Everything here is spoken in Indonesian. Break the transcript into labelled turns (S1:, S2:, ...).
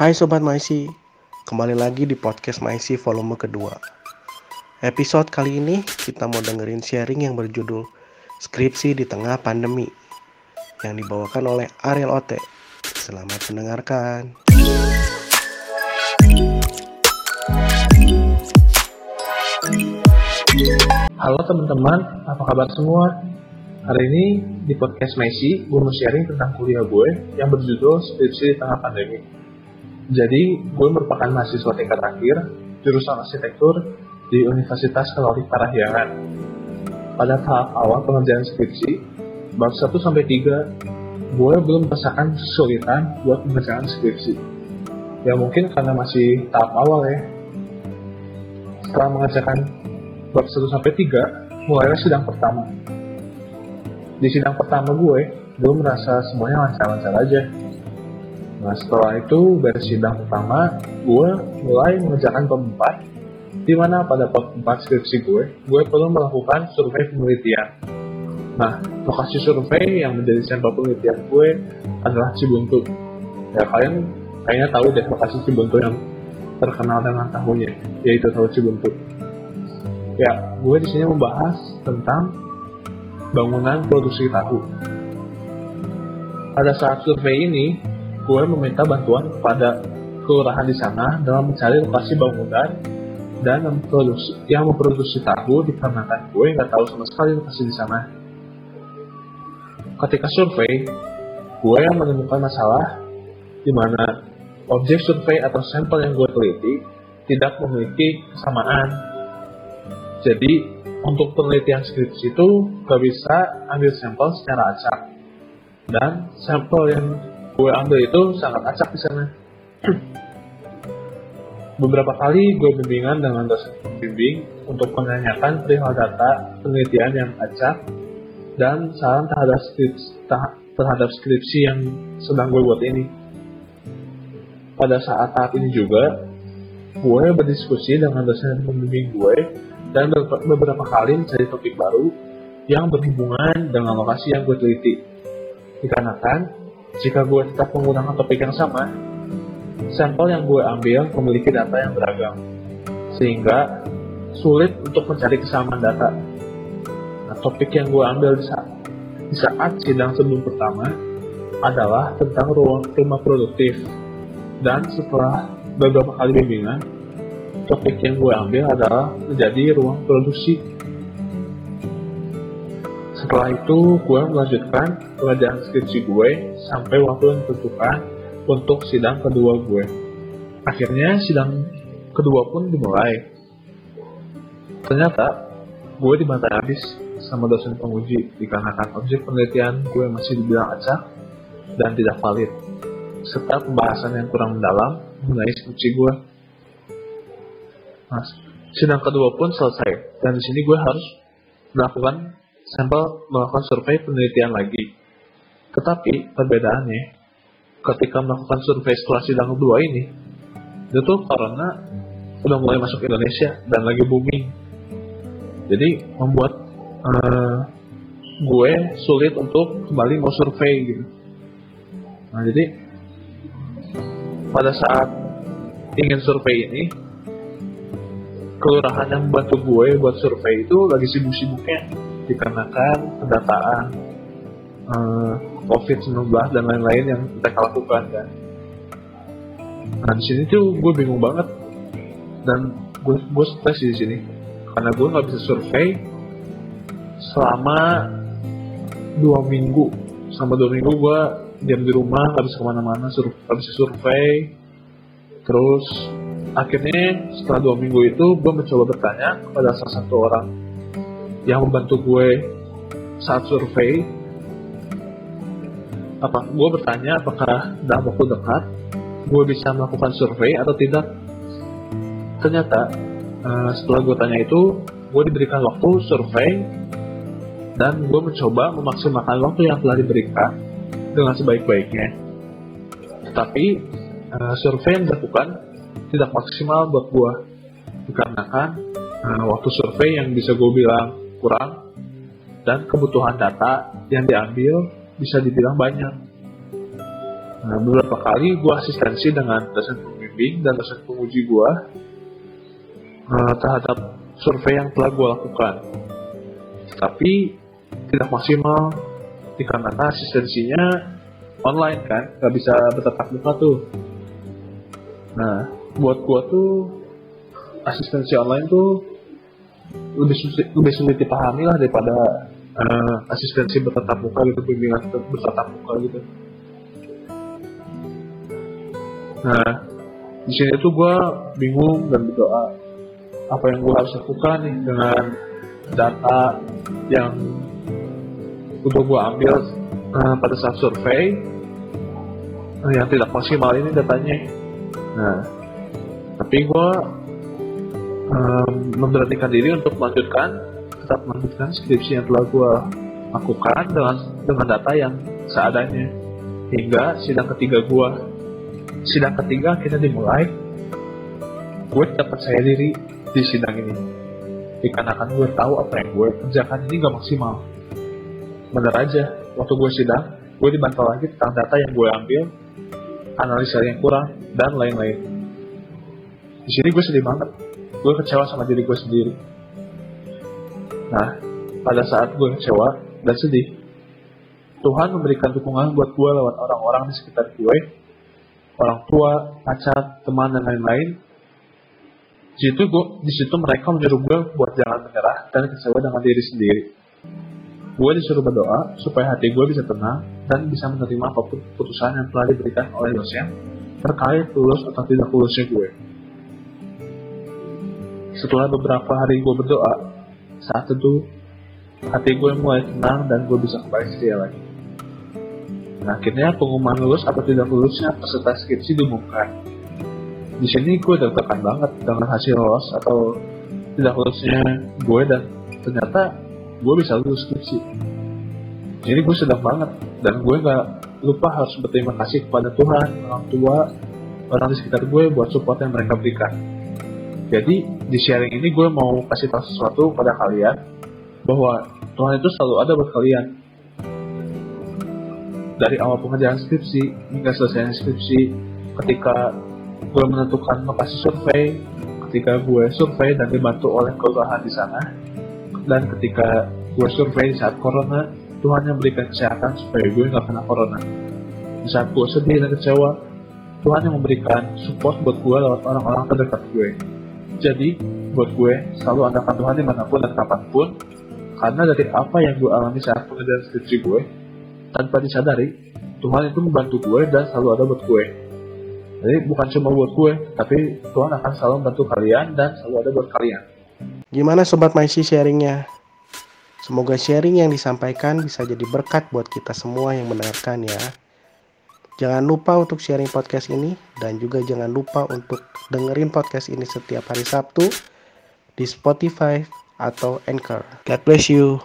S1: Hai Sobat Maisi, kembali lagi di podcast Maisi volume kedua. Episode kali ini kita mau dengerin sharing yang berjudul Skripsi di Tengah Pandemi yang dibawakan oleh Ariel Ote. Selamat mendengarkan.
S2: Halo teman-teman, apa kabar semua? Hari ini di podcast Messi, gue mau sharing tentang kuliah gue yang berjudul Skripsi di Tengah Pandemi. Jadi, gue merupakan mahasiswa tingkat akhir jurusan arsitektur di Universitas Katolik Parahyangan. Pada tahap awal pengerjaan skripsi, bab 1 sampai 3, gue belum merasakan kesulitan buat mengerjakan skripsi. Ya mungkin karena masih tahap awal ya. Setelah mengerjakan bab 1 sampai 3, mulailah sidang pertama. Di sidang pertama gue, gue merasa semuanya lancar-lancar aja. Nah setelah itu dari sidang pertama, gue mulai mengerjakan bab 4, di mana pada bab 4 skripsi gue, gue perlu melakukan survei penelitian. Nah, lokasi survei yang menjadi sampel penelitian gue adalah Cibuntu. Ya kalian kayaknya tahu deh lokasi Cibuntu yang terkenal dengan tahunya, yaitu tahu Cibuntu. Ya, gue di sini membahas tentang bangunan produksi tahu. Pada saat survei ini, gue meminta bantuan kepada kelurahan di sana dalam mencari lokasi bangunan dan memproduksi, yang memproduksi tahu dikarenakan gue nggak tahu sama sekali lokasi di sana. Ketika survei, gue yang menemukan masalah di mana objek survei atau sampel yang gue teliti tidak memiliki kesamaan. Jadi, untuk penelitian skripsi itu gak bisa ambil sampel secara acak. Dan sampel yang gue ambil itu sangat acak di sana. Beberapa kali gue bimbingan dengan dosen pembimbing untuk menanyakan perihal data penelitian yang acak dan saran terhadap skripsi, terhadap skripsi yang sedang gue buat ini. Pada saat tahap ini juga, gue berdiskusi dengan dosen pembimbing gue dan beberapa kali mencari topik baru yang berhubungan dengan lokasi yang gue teliti. Dikarenakan, jika gue tetap menggunakan topik yang sama, sampel yang gue ambil memiliki data yang beragam, sehingga sulit untuk mencari kesamaan data. Nah, topik yang gue ambil di saat, di saat sidang sebelum pertama adalah tentang ruang rumah produktif. Dan setelah beberapa kali bimbingan, topik yang gue ambil adalah menjadi ruang produksi. Setelah itu, gue melanjutkan pengerjaan skripsi gue sampai waktu yang ditentukan untuk sidang kedua gue. Akhirnya sidang kedua pun dimulai. Ternyata, gue dibantai habis sama dosen penguji dikarenakan objek penelitian gue masih dibilang acak dan tidak valid, serta pembahasan yang kurang mendalam mengenai skripsi gue. Nah, sidang kedua pun selesai dan di sini gue harus melakukan sampel melakukan survei penelitian lagi. Tetapi perbedaannya ketika melakukan survei setelah sidang kedua ini itu karena udah mulai masuk Indonesia dan lagi booming. Jadi membuat uh, gue sulit untuk kembali mau survei gitu. Nah jadi pada saat ingin survei ini kelurahan yang membantu gue buat survei itu lagi sibuk-sibuknya dikarenakan pendataan uh, COVID-19 dan lain-lain yang mereka lakukan kan. Nah di sini tuh gue bingung banget dan gue gue stres di sini karena gue nggak bisa survei selama dua minggu. Selama dua minggu gue diam di rumah nggak bisa ke mana-mana nggak bisa survei. Terus akhirnya setelah dua minggu itu gue mencoba bertanya kepada salah satu orang yang membantu gue saat survei. Apa gue bertanya apakah dalam waktu dekat gue bisa melakukan survei atau tidak. Ternyata uh, setelah gue tanya itu gue diberikan waktu survei dan gue mencoba memaksimalkan waktu yang telah diberikan dengan sebaik-baiknya. Tetapi uh, survei yang dilakukan tidak maksimal buat gue dikarenakan uh, waktu survei yang bisa gue bilang kurang dan kebutuhan data yang diambil bisa dibilang banyak. Nah, beberapa kali gue asistensi dengan dosen pembimbing dan dosen penguji gue uh, terhadap survei yang telah gue lakukan. Tapi tidak maksimal dikarenakan asistensinya online kan, nggak bisa bertatap muka tuh. Nah, buat gue tuh asistensi online tuh lebih lebih sulit dipahami lah daripada uh, asistensi bertatap muka gitu, bimbingan bertatap muka gitu. Nah, di sini tuh gue bingung dan berdoa apa yang gue harus lakukan nih dengan data yang udah gue ambil uh, pada saat survei uh, yang tidak maksimal ini datanya. Nah, tapi gue um, memberanikan diri untuk melanjutkan tetap melanjutkan skripsi yang telah gue lakukan dengan dengan data yang seadanya. Hingga sidang ketiga gue sidang ketiga kita dimulai. Gue dapat saya diri di sidang ini. Dikarenakan gue tahu apa yang gue kerjakan ini gak maksimal. Bener aja waktu gue sidang gue dibantah lagi tentang data yang gue ambil analisa yang kurang dan lain-lain. Di sini gue sedih banget gue kecewa sama diri gue sendiri nah pada saat gue kecewa dan sedih Tuhan memberikan dukungan buat gue lewat orang-orang di sekitar gue orang tua, pacar, teman dan lain-lain. Di situ gue, di situ mereka menyuruh gue buat jangan menyerah dan kecewa dengan diri sendiri. Gue disuruh berdoa supaya hati gue bisa tenang dan bisa menerima apa pun keputusan yang telah diberikan oleh dosen terkait lulus atau tidak lulusnya gue. Setelah beberapa hari gue berdoa, saat itu hati gue mulai tenang dan gue bisa kembali setia lagi. Nah, akhirnya pengumuman lulus atau tidak lulusnya peserta skripsi diumumkan. Di sini gue deg-degan banget dengan hasil lolos atau tidak lulusnya gue dan ternyata gue bisa lulus skripsi. Jadi gue sedang banget dan gue gak lupa harus berterima kasih kepada Tuhan, orang tua, orang di sekitar gue buat support yang mereka berikan. Jadi di sharing ini gue mau kasih tahu sesuatu pada kalian bahwa Tuhan itu selalu ada buat kalian. Dari awal pengerjaan skripsi hingga selesai skripsi ketika gue menentukan lokasi survei ketika gue survei dan dibantu oleh kelurahan di sana dan ketika gue survei saat corona Tuhan yang berikan kesehatan supaya gue nggak kena corona. Di saat gue sedih dan kecewa Tuhan yang memberikan support buat gue lewat orang-orang terdekat gue jadi buat gue selalu andalkan Tuhan di mana pun dan kapan pun karena dari apa yang gue alami saat pengerjaan skripsi gue tanpa disadari Tuhan itu membantu gue dan selalu ada buat gue jadi bukan cuma buat gue tapi Tuhan akan selalu membantu kalian dan selalu ada buat kalian
S1: Gimana Sobat Maisi sharingnya? Semoga sharing yang disampaikan bisa jadi berkat buat kita semua yang mendengarkan ya. Jangan lupa untuk sharing podcast ini dan juga jangan lupa untuk dengerin podcast ini setiap hari Sabtu di Spotify atau Anchor. God bless you.